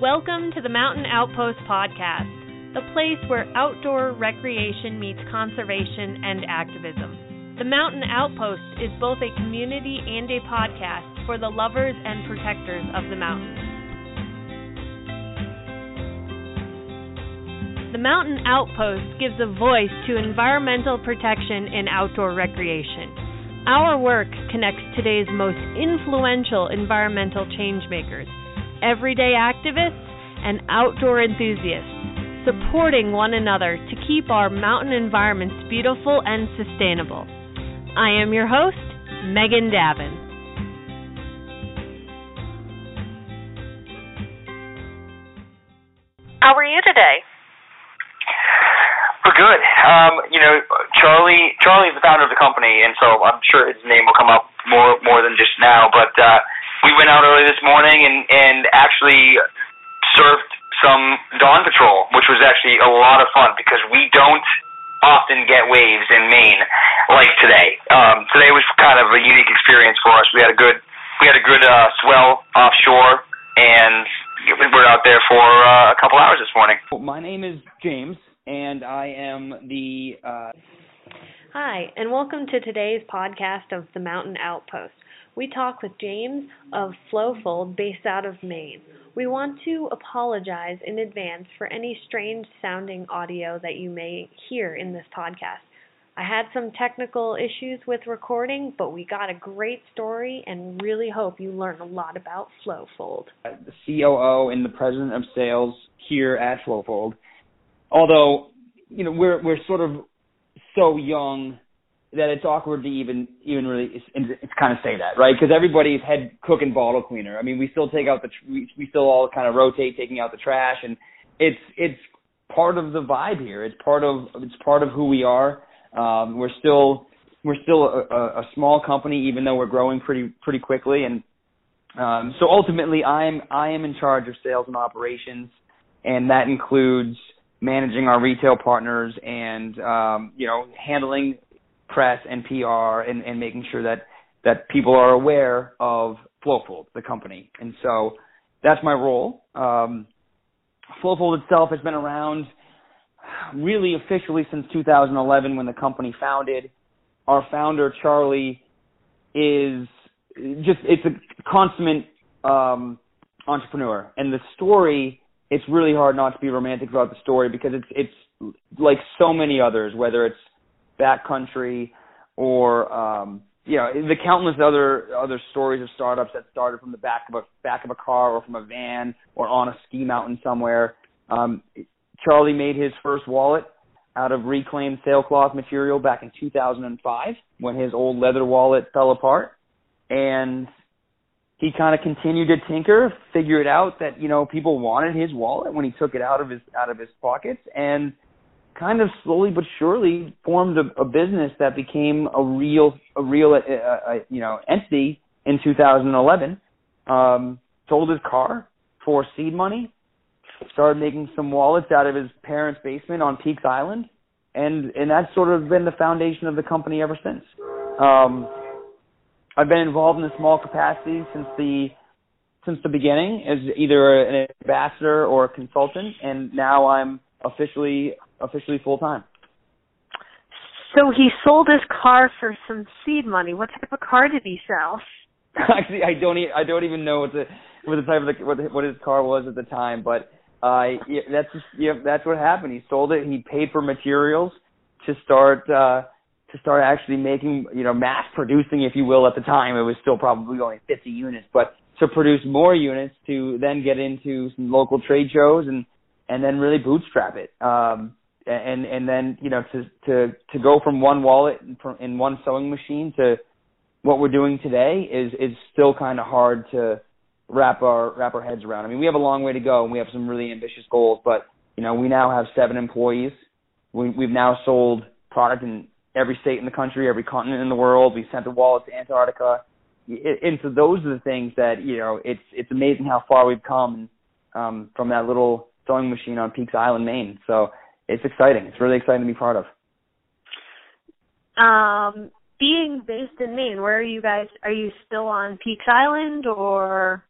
Welcome to the Mountain Outpost Podcast, the place where outdoor recreation meets conservation and activism. The Mountain Outpost is both a community and a podcast for the lovers and protectors of the mountains. The Mountain Outpost gives a voice to environmental protection and outdoor recreation. Our work connects today's most influential environmental changemakers everyday activists, and outdoor enthusiasts, supporting one another to keep our mountain environments beautiful and sustainable. I am your host, Megan Davin. How are you today? We're good. Um, you know, Charlie Charlie's the founder of the company, and so I'm sure his name will come up more more than just now. But uh, we went out early this morning and and actually surfed some dawn patrol, which was actually a lot of fun because we don't often get waves in Maine like today. Um, today was kind of a unique experience for us. We had a good we had a good uh, swell offshore, and we are out there for uh, a couple hours this morning. My name is James, and I am the. Uh... Hi, and welcome to today's podcast of the Mountain Outpost we talk with James of Flowfold based out of Maine. We want to apologize in advance for any strange sounding audio that you may hear in this podcast. I had some technical issues with recording, but we got a great story and really hope you learn a lot about Flowfold. The COO and the president of sales here at Flowfold. Although, you know, we're we're sort of so young that it's awkward to even even really it's, it's kind of say that right because everybody's head cook and bottle cleaner. I mean, we still take out the we, we still all kind of rotate taking out the trash, and it's it's part of the vibe here. It's part of it's part of who we are. Um, we're still we're still a, a, a small company, even though we're growing pretty pretty quickly, and um, so ultimately, I'm I am in charge of sales and operations, and that includes managing our retail partners and um, you know handling press and PR and, and making sure that that people are aware of Flowfold, the company. And so that's my role. Um, Flowfold itself has been around really officially since 2011 when the company founded. Our founder Charlie is just it's a consummate um, entrepreneur, and the story it's really hard not to be romantic about the story because it's it's like so many others, whether it's backcountry or um, you know the countless other other stories of startups that started from the back of a back of a car or from a van or on a ski mountain somewhere. Um, Charlie made his first wallet out of reclaimed sailcloth material back in 2005 when his old leather wallet fell apart, and he kind of continued to tinker, figured out that you know people wanted his wallet when he took it out of his out of his pockets, and kind of slowly but surely formed a, a business that became a real a real uh, uh, you know entity in 2011. Um, sold his car for seed money. Started making some wallets out of his parents' basement on Peaks Island, and and that's sort of been the foundation of the company ever since. Um, I've been involved in a small capacity since the since the beginning as either an ambassador or a consultant, and now I'm officially officially full time. So he sold his car for some seed money. What type of car did he sell? Actually, I don't. E- I don't even know what the what the type of the, what, the, what his car was at the time. But uh, yeah, that's just, yeah, that's what happened. He sold it. He paid for materials to start uh, to start actually making you know mass producing, if you will. At the time, it was still probably only 50 units, but to produce more units to then get into some local trade shows and and then really bootstrap it. Um, and and then you know to to to go from one wallet and, from, in one sewing machine to what we're doing today is is still kind of hard to wrap our wrap our heads around. I mean, we have a long way to go and we have some really ambitious goals, but you know, we now have seven employees. We we've now sold product in every state in the country, every continent in the world. We sent the wallet to Antarctica. And so those are the things that you know. It's it's amazing how far we've come um, from that little sewing machine on Peaks Island, Maine. So it's exciting. It's really exciting to be part of. Um, being based in Maine, where are you guys? Are you still on Peaks Island or?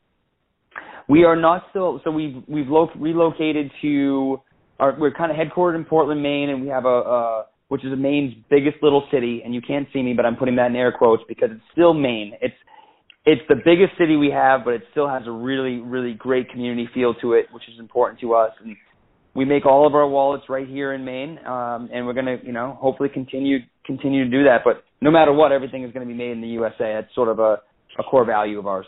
We are not still. So we've we've lo- relocated to. Our, we're kind of headquartered in Portland, Maine, and we have a, a which is Maine's biggest little city. And you can't see me, but I'm putting that in air quotes because it's still Maine. It's it's the biggest city we have, but it still has a really really great community feel to it, which is important to us. And we make all of our wallets right here in Maine, um, and we're gonna, you know, hopefully continue continue to do that. But no matter what, everything is going to be made in the USA. It's sort of a, a core value of ours.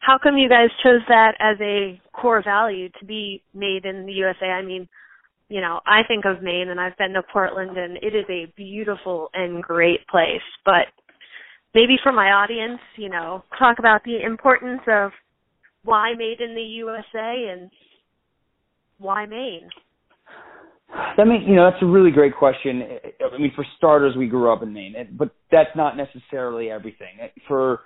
How come you guys chose that as a core value to be made in the USA? I mean, you know, I think of Maine, and I've been to Portland, and it is a beautiful and great place. But maybe for my audience, you know, talk about the importance of why made in the USA and why Maine? That mean, you know, that's a really great question. I mean, for starters, we grew up in Maine, but that's not necessarily everything. For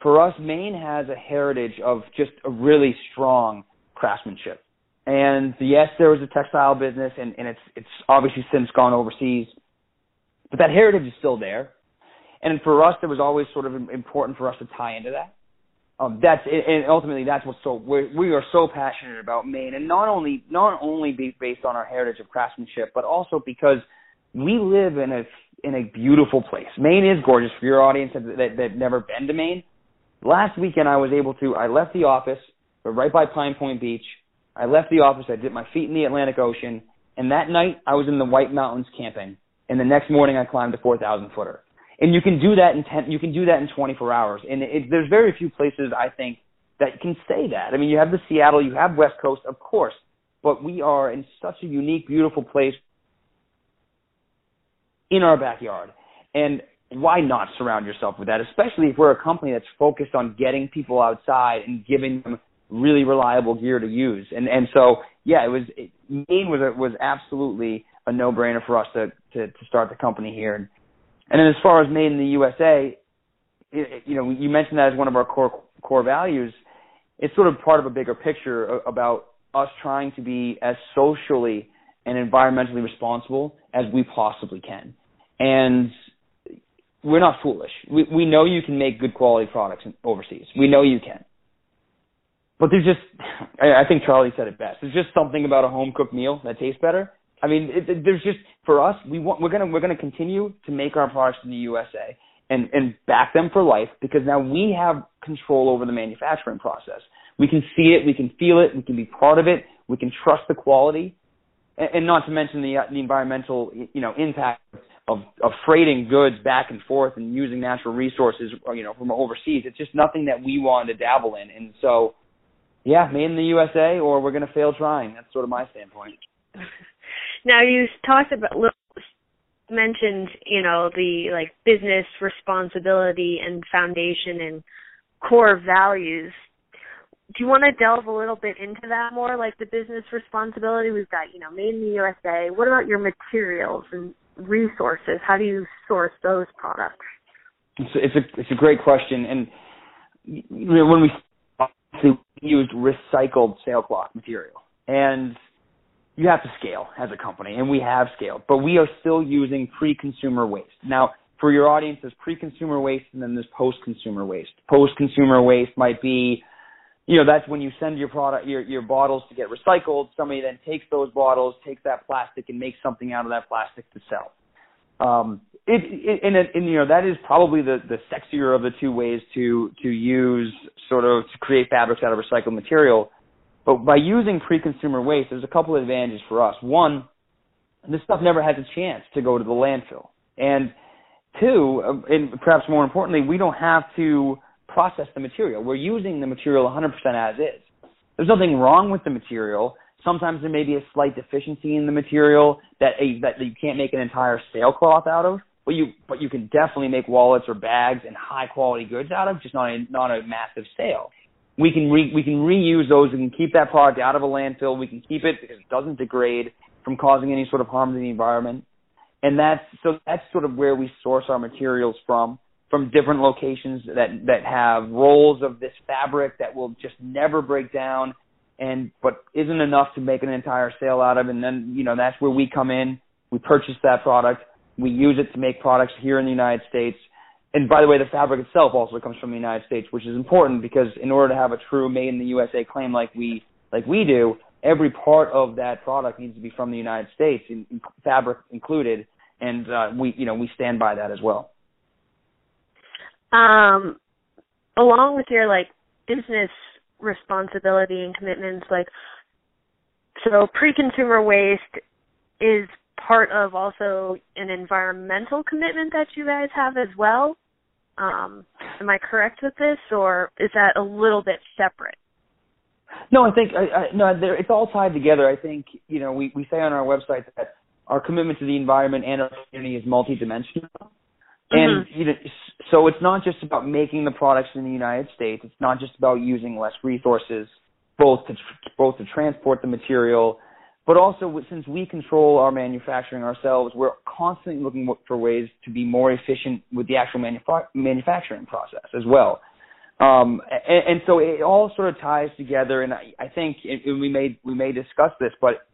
for us, Maine has a heritage of just a really strong craftsmanship. And yes, there was a textile business, and, and it's it's obviously since gone overseas, but that heritage is still there. And for us, it was always sort of important for us to tie into that um, that's and ultimately that's what's so we're, we are so passionate about Maine, and not only not only based on our heritage of craftsmanship, but also because we live in a in a beautiful place. Maine is gorgeous for your audience that that, that never been to Maine. Last weekend, I was able to. I left the office, but right by Pine Point Beach. I left the office. I dipped my feet in the Atlantic Ocean, and that night I was in the White Mountains camping. And the next morning, I climbed a 4,000 footer and you can do that in 10 you can do that in 24 hours. And it, there's very few places i think that can say that. I mean you have the seattle you have west coast of course but we are in such a unique beautiful place in our backyard. And why not surround yourself with that especially if we're a company that's focused on getting people outside and giving them really reliable gear to use? And and so yeah it was it, Maine was a, was absolutely a no brainer for us to, to to start the company here. And and then as far as made in the USA, it, you know, you mentioned that as one of our core core values. It's sort of part of a bigger picture about us trying to be as socially and environmentally responsible as we possibly can. And we're not foolish. We we know you can make good quality products overseas. We know you can. But there's just, I think Charlie said it best. There's just something about a home cooked meal that tastes better. I mean, it, it, there's just for us, we want we're gonna we're gonna continue to make our products in the USA and and back them for life because now we have control over the manufacturing process. We can see it, we can feel it, we can be part of it, we can trust the quality, and, and not to mention the the environmental you know impact of of freighting goods back and forth and using natural resources uh, you know from overseas. It's just nothing that we want to dabble in, and so yeah, made in the USA, or we're gonna fail trying. That's sort of my standpoint. Now you talked about mentioned, you know, the like business responsibility and foundation and core values. Do you want to delve a little bit into that more, like the business responsibility? We've got, you know, made in the USA. What about your materials and resources? How do you source those products? It's a, it's a, it's a great question, and you know, when we used recycled sailcloth material, and you have to scale as a company, and we have scaled, but we are still using pre-consumer waste. Now, for your audience, there's pre-consumer waste and then there's post-consumer waste. Post-consumer waste might be, you know, that's when you send your product, your your bottles to get recycled. Somebody then takes those bottles, takes that plastic, and makes something out of that plastic to sell. Um, it, it and, and you know that is probably the the sexier of the two ways to to use sort of to create fabrics out of recycled material but by using pre-consumer waste, there's a couple of advantages for us. One, this stuff never has a chance to go to the landfill. And two, um, and perhaps more importantly, we don't have to process the material. We're using the material 100% as is. There's nothing wrong with the material. Sometimes there may be a slight deficiency in the material that a, that you can't make an entire sailcloth out of, but you but you can definitely make wallets or bags and high quality goods out of, just not a not a massive sail we can re, we can reuse those. We can keep that product out of a landfill. We can keep it because it doesn't degrade from causing any sort of harm to the environment. And that's so that's sort of where we source our materials from from different locations that that have rolls of this fabric that will just never break down and but isn't enough to make an entire sail out of and then you know that's where we come in we purchase that product we use it to make products here in the United States and by the way, the fabric itself also comes from the United States, which is important because in order to have a true made in the USA claim like we like we do, every part of that product needs to be from the United States, in, in fabric included, and uh, we you know we stand by that as well. Um, along with your like business responsibility and commitments, like so pre-consumer waste is part of also an environmental commitment that you guys have as well. Um, am I correct with this, or is that a little bit separate? No, I think I, I, no, it's all tied together. I think you know we we say on our website that our commitment to the environment and our community is multidimensional, mm-hmm. and you know, so it's not just about making the products in the United States. It's not just about using less resources, both to both to transport the material but also, since we control our manufacturing ourselves, we're constantly looking for ways to be more efficient with the actual manufa- manufacturing process as well. Um, and, and, so it all sort of ties together. And I, I think it, we may we may discuss this, but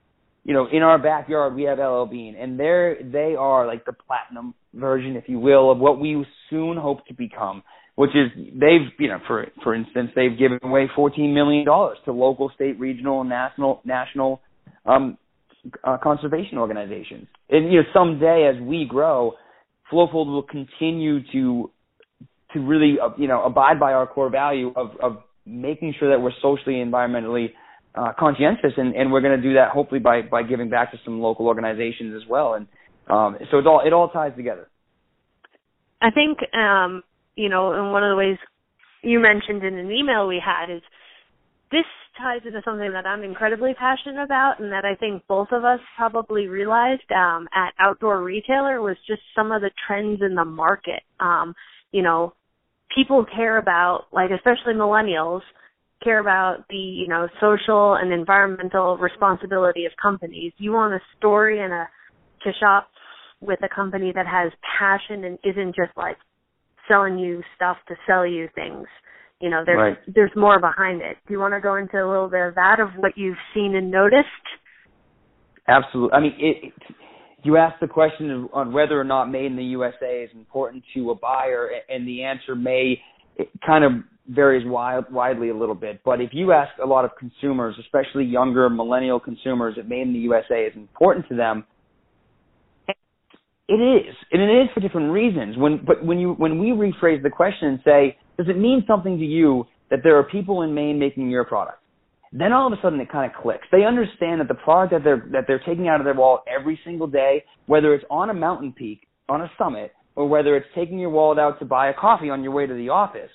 you know, in our backyard we have LL Bean, and they're they are like the platinum version, if you will, of what we soon hope to become. Which is they've you know for for instance they've given away 14 million dollars to local, state, regional, and national national um, uh, conservation organizations. And you know, someday as we grow, Flowfold will continue to to really uh, you know abide by our core value of of making sure that we're socially environmentally uh, conscientious, and, and we're going to do that hopefully by by giving back to some local organizations as well. And um, so it all it all ties together. I think um, you know, and one of the ways you mentioned in an email we had is this ties into something that I'm incredibly passionate about and that I think both of us probably realized um, at Outdoor Retailer was just some of the trends in the market. Um, you know, people care about, like especially millennials, care about the, you know, social and environmental responsibility of companies. You want a story and a to shop with a company that has passion and isn't just like selling you stuff to sell you things. You know, there's right. there's more behind it. Do you want to go into a little bit of that of what you've seen and noticed? Absolutely. I mean, it, you asked the question on whether or not made in the USA is important to a buyer, and the answer may kind of varies wild, widely a little bit. But if you ask a lot of consumers, especially younger millennial consumers, that made in the USA is important to them, it is, and it is for different reasons. When but when you when we rephrase the question and say, does it mean something to you that there are people in Maine making your product? Then all of a sudden it kind of clicks. They understand that the product that they're that they're taking out of their wallet every single day, whether it's on a mountain peak, on a summit, or whether it's taking your wallet out to buy a coffee on your way to the office,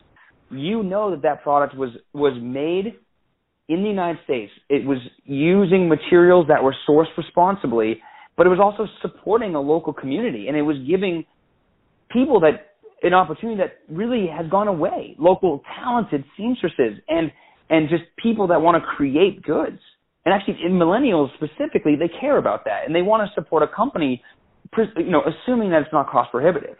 you know that that product was was made in the United States. It was using materials that were sourced responsibly but it was also supporting a local community and it was giving people that an opportunity that really has gone away local talented seamstresses and and just people that want to create goods. And actually in millennials specifically they care about that and they want to support a company you know assuming that it's not cost prohibitive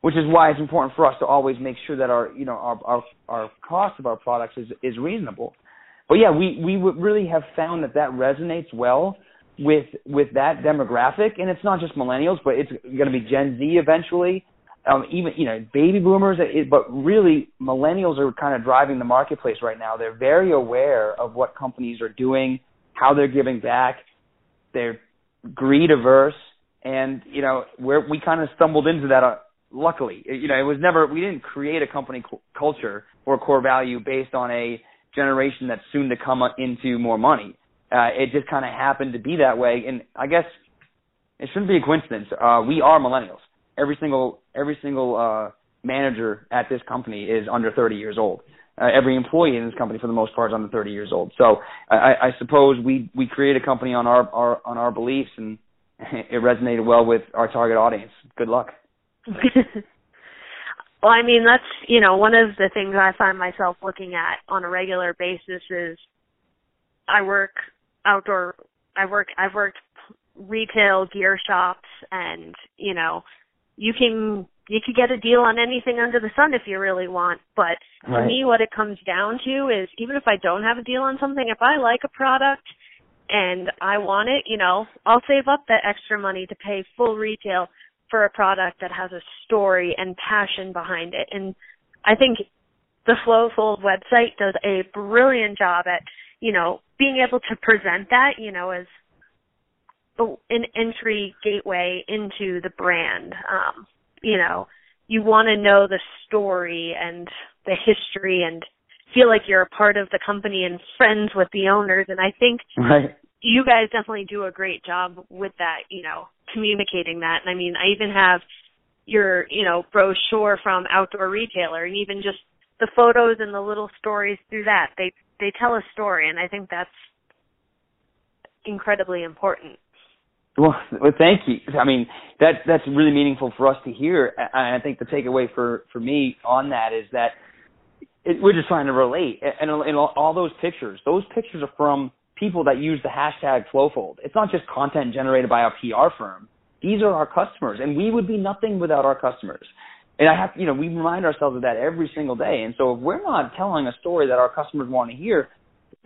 which is why it's important for us to always make sure that our you know our our, our cost of our products is is reasonable. But yeah we we really have found that that resonates well with with that demographic, and it's not just millennials, but it's going to be Gen Z eventually. Um, even you know baby boomers, it, but really millennials are kind of driving the marketplace right now. They're very aware of what companies are doing, how they're giving back. They're greed averse, and you know where we kind of stumbled into that. Uh, luckily, you know it was never we didn't create a company cu- culture or core value based on a generation that's soon to come into more money uh, it just kind of happened to be that way, and I guess it shouldn't be a coincidence. Uh, we are millennials. Every single every single uh, manager at this company is under 30 years old. Uh, every employee in this company, for the most part, is under 30 years old. So I, I suppose we we create a company on our, our on our beliefs, and it resonated well with our target audience. Good luck. well, I mean that's you know one of the things I find myself looking at on a regular basis is I work outdoor I work I've worked retail gear shops and you know you can you can get a deal on anything under the sun if you really want but right. to me what it comes down to is even if I don't have a deal on something if I like a product and I want it you know I'll save up that extra money to pay full retail for a product that has a story and passion behind it. And I think the Flowfold website does a brilliant job at, you know, being able to present that, you know, as an entry gateway into the brand. Um, you know, you want to know the story and the history and feel like you're a part of the company and friends with the owners. And I think right. you guys definitely do a great job with that, you know, communicating that. And I mean, I even have your, you know, brochure from Outdoor Retailer and even just the photos and the little stories through that. They they tell a story and I think that's incredibly important. Well, well, thank you. I mean, that's that's really meaningful for us to hear. I think the takeaway for for me on that is that it, we're just trying to relate. And, and all those pictures, those pictures are from people that use the hashtag Flowfold. It's not just content generated by a PR firm. These are our customers, and we would be nothing without our customers. And I have, you know, we remind ourselves of that every single day. And so if we're not telling a story that our customers want to hear,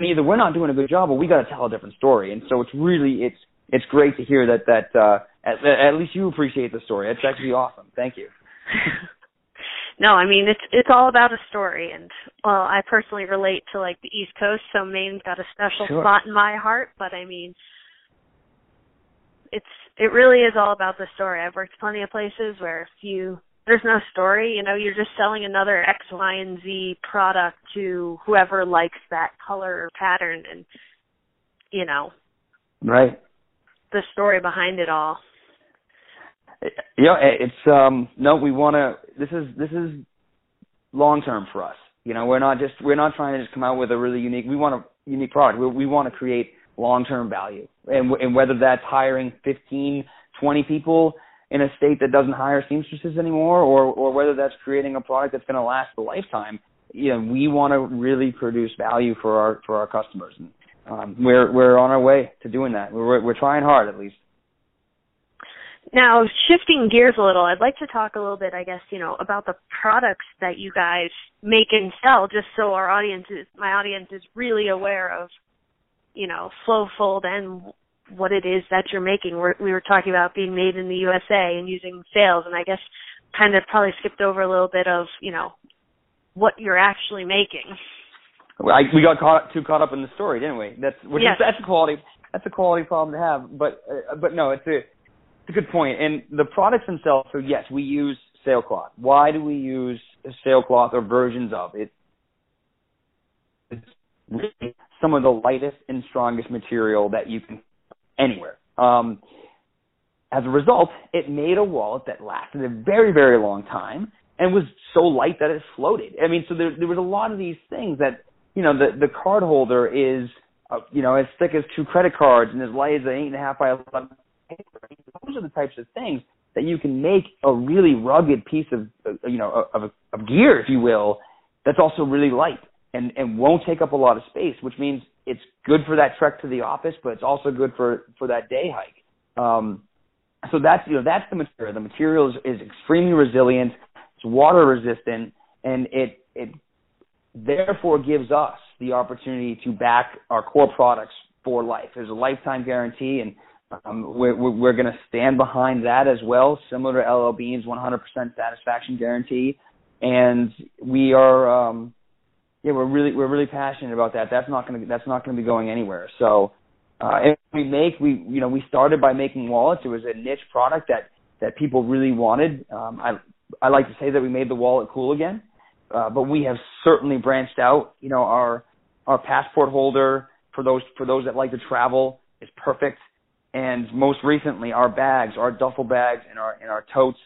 either we're not doing a good job, or we got to tell a different story. And so it's really it's it's great to hear that that uh, at, at least you appreciate the story. It's actually awesome. Thank you. no, I mean it's it's all about a story, and well, I personally relate to like the East Coast, so Maine's got a special sure. spot in my heart. But I mean, it's it really is all about the story. I've worked plenty of places where if you there's no story, you know, you're just selling another X, Y, and Z product to whoever likes that color or pattern, and you know, right the story behind it all. Yeah, it's um no, we want to. This is this is long term for us. You know, we're not just we're not trying to just come out with a really unique. We want a unique product. We, we want to create long term value, and and whether that's hiring 15, 20 people in a state that doesn't hire seamstresses anymore, or or whether that's creating a product that's going to last a lifetime. You know, we want to really produce value for our for our customers, and um, we're we're on our way to doing that. We're we're trying hard at least. Now, shifting gears a little, I'd like to talk a little bit, I guess, you know, about the products that you guys make and sell, just so our audience is, my audience is really aware of, you know, Flowfold and what it is that you're making. We're, we were talking about being made in the USA and using sails, and I guess kind of probably skipped over a little bit of, you know, what you're actually making. I, we got caught too caught up in the story, didn't we? That's which yes. is that's a quality that's a quality problem to have. But uh, but no, it's a it's a good point. And the products themselves. So yes, we use sailcloth. Why do we use sailcloth or versions of it? It's really some of the lightest and strongest material that you can anywhere. Um, as a result, it made a wallet that lasted a very very long time and was so light that it floated. I mean, so there there was a lot of these things that you know, the the card holder is, uh, you know, as thick as two credit cards and as light as an eight and a half by eleven paper. Those are the types of things that you can make a really rugged piece of, uh, you know, of, of gear, if you will, that's also really light and and won't take up a lot of space, which means it's good for that trek to the office, but it's also good for for that day hike. Um, so that's you know that's the material. The material is, is extremely resilient. It's water resistant, and it it therefore gives us the opportunity to back our core products for life. There's a lifetime guarantee, and um, we're, we're going to stand behind that as well, similar to LL Bean's 100% satisfaction guarantee. And we are, um, yeah, we're really we're really passionate about that. That's not to that's not to be going anywhere. So, uh, and we make we you know we started by making wallets. It was a niche product that that people really wanted. Um, I I like to say that we made the wallet cool again. Uh, but we have certainly branched out. You know, our our passport holder for those for those that like to travel is perfect. And most recently, our bags, our duffel bags, and our and our totes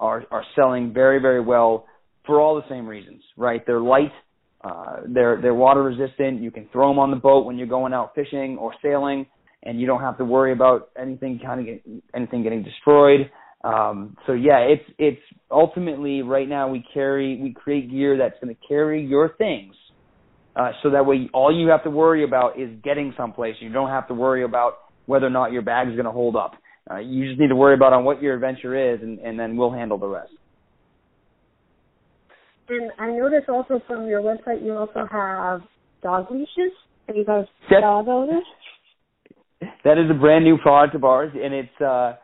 are are selling very very well for all the same reasons, right? They're light, uh, they're they're water resistant. You can throw them on the boat when you're going out fishing or sailing, and you don't have to worry about anything kind of get, anything getting destroyed. Um, so yeah, it's it's ultimately right now we carry we create gear that's going to carry your things, uh, so that way all you have to worry about is getting someplace. You don't have to worry about whether or not your bag is going to hold up. Uh, you just need to worry about on what your adventure is, and, and then we'll handle the rest. And I noticed also from your website you also have dog leashes. Are you guys owners? That is a brand new product of ours, and it's uh,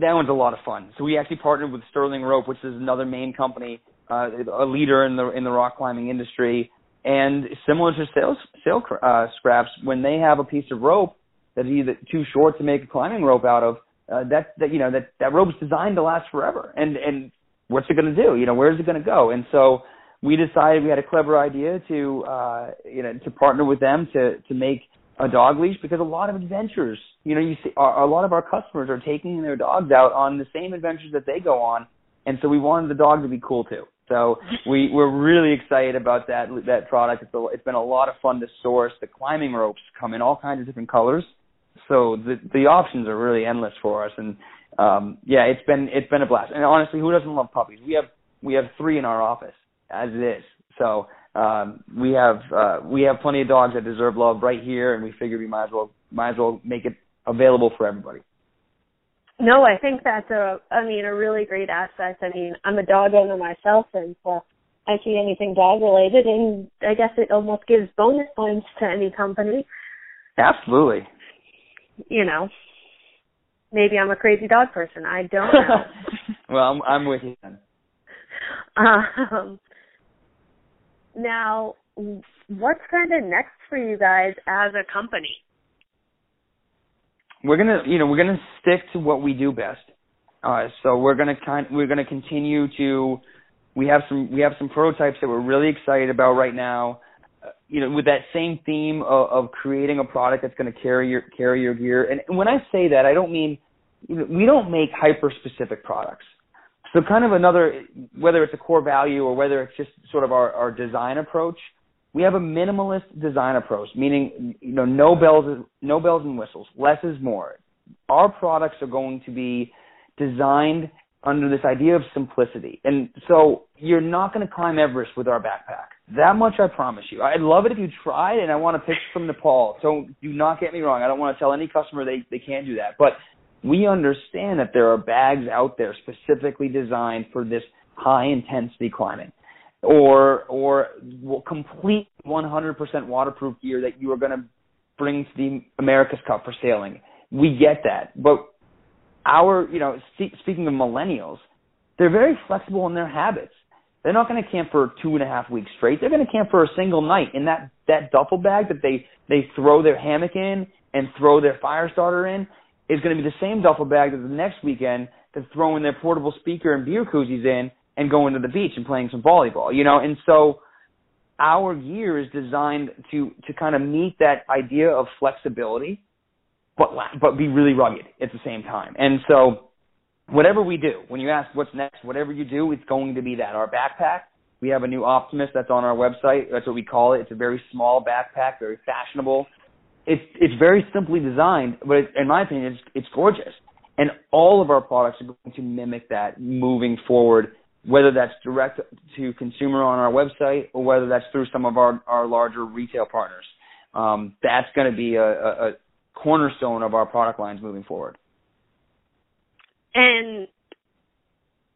that one's a lot of fun. So we actually partnered with Sterling Rope, which is another Maine company, uh, a leader in the in the rock climbing industry. And similar to sails sail uh, scraps, when they have a piece of rope that's either too short to make a climbing rope out of, uh, that that you know that that rope's designed to last forever. And and what's it going to do? You know, where's it going to go? And so we decided we had a clever idea to uh, you know to partner with them to to make a dog leash because a lot of adventures, you know, you see a, lot of our customers are taking their dogs out on the same adventures that they go on, and so we wanted the dog to be cool too. So we we're really excited about that that product. It's a, it's been a lot of fun to source. The climbing ropes come in all kinds of different colors, so the the options are really endless for us. And um yeah, it's been it's been a blast. And honestly, who doesn't love puppies? We have we have three in our office as it is. So um, we have uh, we have plenty of dogs that deserve love right here, and we figured we might as well might as well make it available for everybody. No, I think that's a I mean a really great aspect. I mean, I'm a dog owner myself, and so I see anything dog related, and I guess it almost gives bonus points to any company. Absolutely. You know, maybe I'm a crazy dog person. I don't know. well, I'm, I'm with you then. Um, now, what's kind of next for you guys as a company? We're gonna, you know, we're gonna stick to what we do best. Uh, so we're gonna kind, we're gonna continue to. We have some, we have some prototypes that we're really excited about right now. You know, with that same theme of, of creating a product that's going to carry your carry your gear. And when I say that, I don't mean you know, we don't make hyper specific products. So kind of another, whether it's a core value or whether it's just sort of our, our design approach, we have a minimalist design approach, meaning you know no bells, no bells and whistles. Less is more. Our products are going to be designed under this idea of simplicity, and so you're not going to climb Everest with our backpack. That much I promise you. I'd love it if you tried, and I want a picture from Nepal. So do not get me wrong. I don't want to tell any customer they they can't do that, but we understand that there are bags out there specifically designed for this high intensity climbing or or complete 100% waterproof gear that you are going to bring to the America's Cup for sailing. We get that, but our you know speaking of millennials, they're very flexible in their habits. They're not going to camp for two and a half weeks straight. They're going to camp for a single night in that that duffel bag that they they throw their hammock in and throw their fire starter in is going to be the same duffel bag that the next weekend they're throwing their portable speaker and beer koozies in and going to the beach and playing some volleyball, you know? And so our gear is designed to, to kind of meet that idea of flexibility, but, but be really rugged at the same time. And so whatever we do, when you ask what's next, whatever you do, it's going to be that. Our backpack, we have a new Optimalist that's on our website. That's what we call it. It's a very small backpack, very fashionable it's it's very simply designed, but it, in my opinion, it's it's gorgeous. And all of our products are going to mimic that moving forward, whether that's direct to consumer on our website or whether that's through some of our our larger retail partners. Um, that's going to be a, a cornerstone of our product lines moving forward. And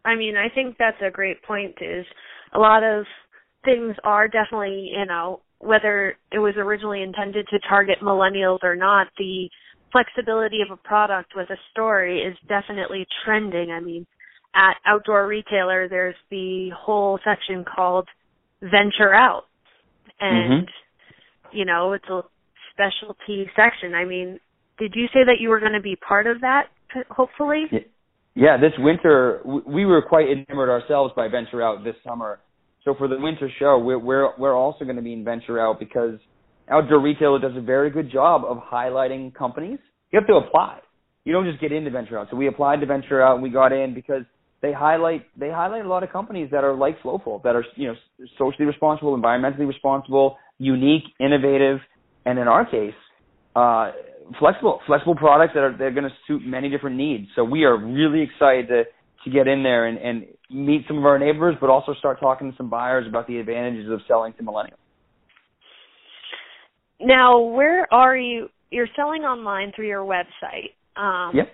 I mean, I think that's a great point. Is a lot of things are definitely you know whether it was originally intended to target millennials or not, the flexibility of a product with a story is definitely trending. I mean, at Outdoor Retailer, there's the whole section called Venture Out. And, mm-hmm. you know, it's a specialty section. I mean, did you say that you were going to be part of that, hopefully? Yeah, this winter, we were quite enamored ourselves by Venture Out this summer so for the winter show, we're we're we're also going to be in Venture Out because Outdoor Retailer does a very good job of highlighting companies. You have to apply. You don't just get into Venture Out. So we applied to Venture Out and we got in because they highlight they highlight a lot of companies that are like Flowfold that are you know socially responsible, environmentally responsible, unique, innovative, and in our case, uh, flexible flexible products that are they're going to suit many different needs. So we are really excited to to get in there and, and meet some of our neighbors, but also start talking to some buyers about the advantages of selling to millennials. Now, where are you? You're selling online through your website. Um, yep.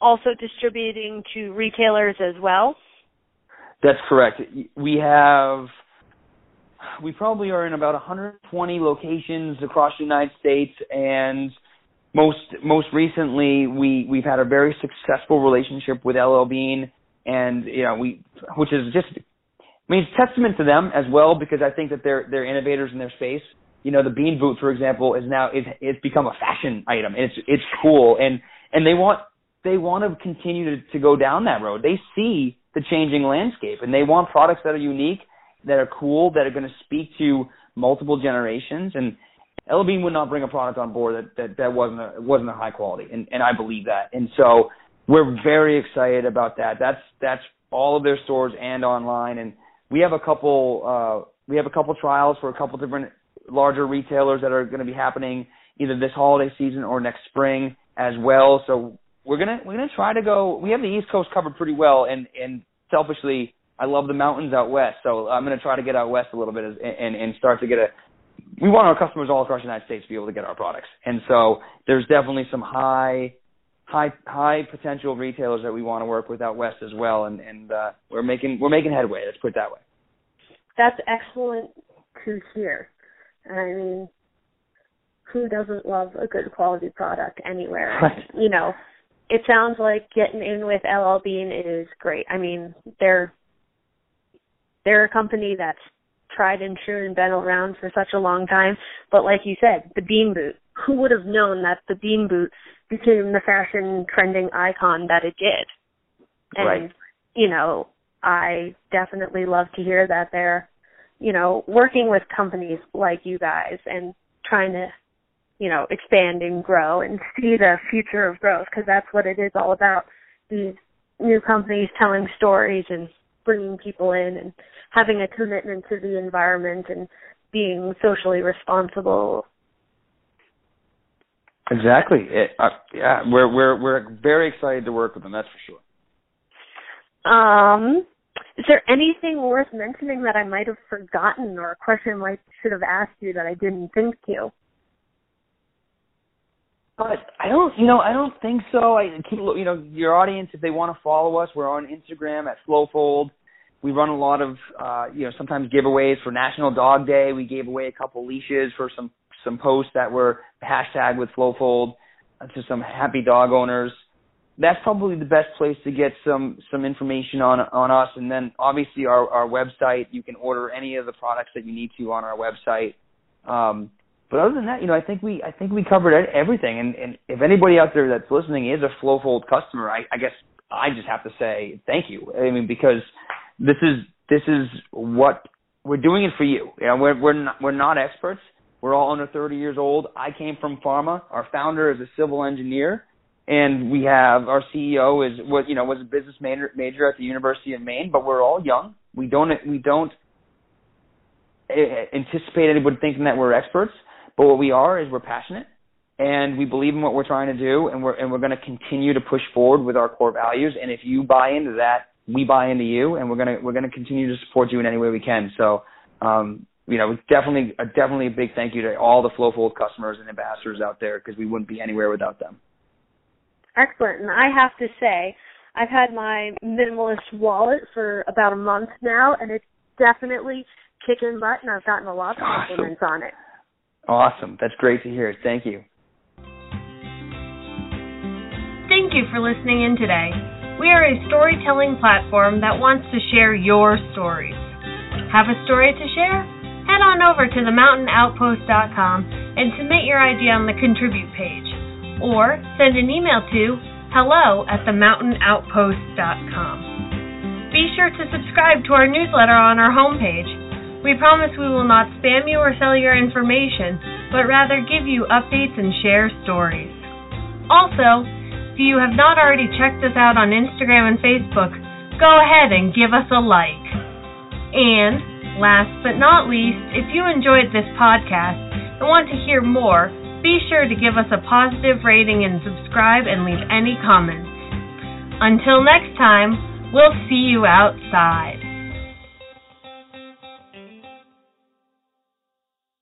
Also distributing to retailers as well. That's correct. We have, we probably are in about 120 locations across the United States, and most most recently, we we've had a very successful relationship with LL Bean, and you know we, which is just, I mean, it's testament to them as well because I think that they're they're innovators in their space. You know, the Bean boot, for example, is now is it's become a fashion item. It's it's cool, and and they want they want to continue to, to go down that road. They see the changing landscape, and they want products that are unique, that are cool, that are going to speak to multiple generations. And LL Bean would not bring a product on board that that, that wasn't a, wasn't a high quality, and and I believe that. And so we're very excited about that. That's that's all of their stores and online, and we have a couple uh, we have a couple trials for a couple different larger retailers that are going to be happening either this holiday season or next spring as well. So we're gonna we're gonna try to go. We have the East Coast covered pretty well, and and selfishly, I love the mountains out west. So I'm gonna try to get out west a little bit and and, and start to get a. We want our customers all across the United States to be able to get our products, and so there's definitely some high, high, high potential retailers that we want to work with out west as well, and and uh, we're making we're making headway. Let's put it that way. That's excellent to hear. I mean, who doesn't love a good quality product anywhere? Right. You know, it sounds like getting in with LL Bean is great. I mean, they're they're a company that's tried and true and been around for such a long time. But like you said, the Bean Boot. Who would have known that the Bean Boot became the fashion trending icon that it did? And Right. you know, I definitely love to hear that they're, you know, working with companies like you guys and trying to you know, expand and grow and see the future of growth because that's what it is all about. These new companies telling stories and bringing people in and having a commitment to the environment and being socially responsible. Exactly. It, uh, yeah, we're we're we're very excited to work with them. That's for sure. Um, is there anything worth mentioning that I might have forgotten or a question I should have asked you that I didn't think to? But I don't, you know, I don't think so. I keep, you know, your audience if they want to follow us, we're on Instagram at Flowfold. We run a lot of, uh, you know, sometimes giveaways for National Dog Day. We gave away a couple leashes for some some posts that were hashtag with Flowfold uh, to some happy dog owners. That's probably the best place to get some some information on on us. And then obviously our our website. You can order any of the products that you need to on our website. Um, but other than that, you know, I think we I think we covered everything. And, and if anybody out there that's listening is a Flowfold customer, I, I guess I just have to say thank you. I mean, because this is this is what we're doing it for you. You know, we're we're not we're not experts. We're all under 30 years old. I came from pharma. Our founder is a civil engineer, and we have our CEO is what you know was a business major major at the University of Maine. But we're all young. We don't we don't eh, anticipate anybody thinking that we're experts. But what we are is we're passionate and we believe in what we're trying to do and we're and we're going to continue to push forward with our core values and if you buy into that we buy into you and we're going to we're going to continue to support you in any way we can so um you know definitely uh, definitely a big thank you to all the flowfold customers and ambassadors out there because we wouldn't be anywhere without them Excellent. And I have to say, I've had my minimalist wallet for about a month now, and it's definitely kicking butt, and I've gotten a lot of Awesome. compliments on it. Awesome. That's great to hear. Thank you. Thank you for listening in today. We are a storytelling platform that wants to share your stories. Have a story to share? Head on over to themountainoutpost.com and submit your idea on the contribute page, or send an email to hello at themountainoutpost.com. Be sure to subscribe to our newsletter on our homepage we promise we will not spam you or sell your information, but rather give you updates and share stories. Also, if you have not already checked us out on Instagram and Facebook, go ahead and give us a like. And, last but not least, if you enjoyed this podcast and want to hear more, be sure to give us a positive rating and subscribe and leave any comments. Until next time, we'll see you outside.